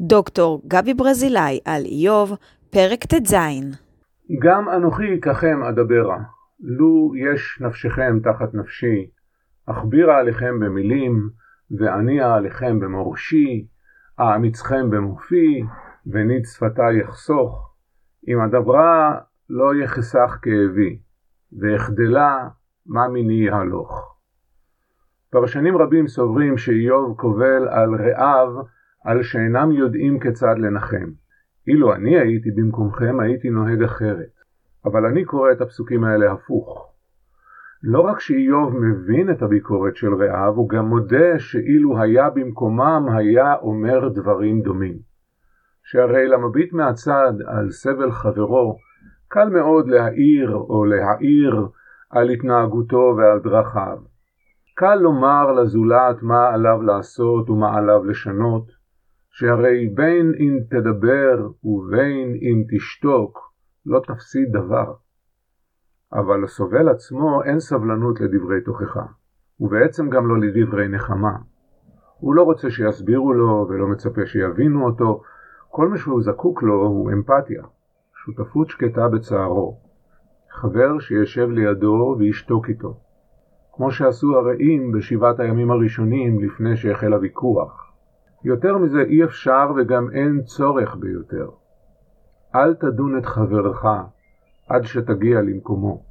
דוקטור גבי ברזילי על איוב, פרק ט"ז. גם אנוכי ככם אדברה, לו יש נפשכם תחת נפשי, אכבירה עליכם במילים, ואניע עליכם במורשי, אעמיצכם במופי, וניד שפתי יחסוך, אם אדברה לא יחסך כאבי, ואחדלה מה מיני הלוך. פרשנים רבים סוברים שאיוב קובל על רעיו על שאינם יודעים כיצד לנחם. אילו אני הייתי במקומכם הייתי נוהג אחרת. אבל אני קורא את הפסוקים האלה הפוך. לא רק שאיוב מבין את הביקורת של רעיו, הוא גם מודה שאילו היה במקומם היה אומר דברים דומים. שהרי למביט מהצד על סבל חברו, קל מאוד להעיר או להעיר על התנהגותו ועל דרכיו. קל לומר לזולת מה עליו לעשות ומה עליו לשנות, שהרי בין אם תדבר ובין אם תשתוק, לא תפסיד דבר. אבל לסובל עצמו אין סבלנות לדברי תוכחה, ובעצם גם לא לדברי נחמה. הוא לא רוצה שיסבירו לו ולא מצפה שיבינו אותו, כל מה שהוא זקוק לו הוא אמפתיה, שותפות שקטה בצערו, חבר שישב לידו וישתוק איתו. כמו שעשו הרעים בשבעת הימים הראשונים לפני שהחל הוויכוח. יותר מזה אי אפשר וגם אין צורך ביותר. אל תדון את חברך עד שתגיע למקומו.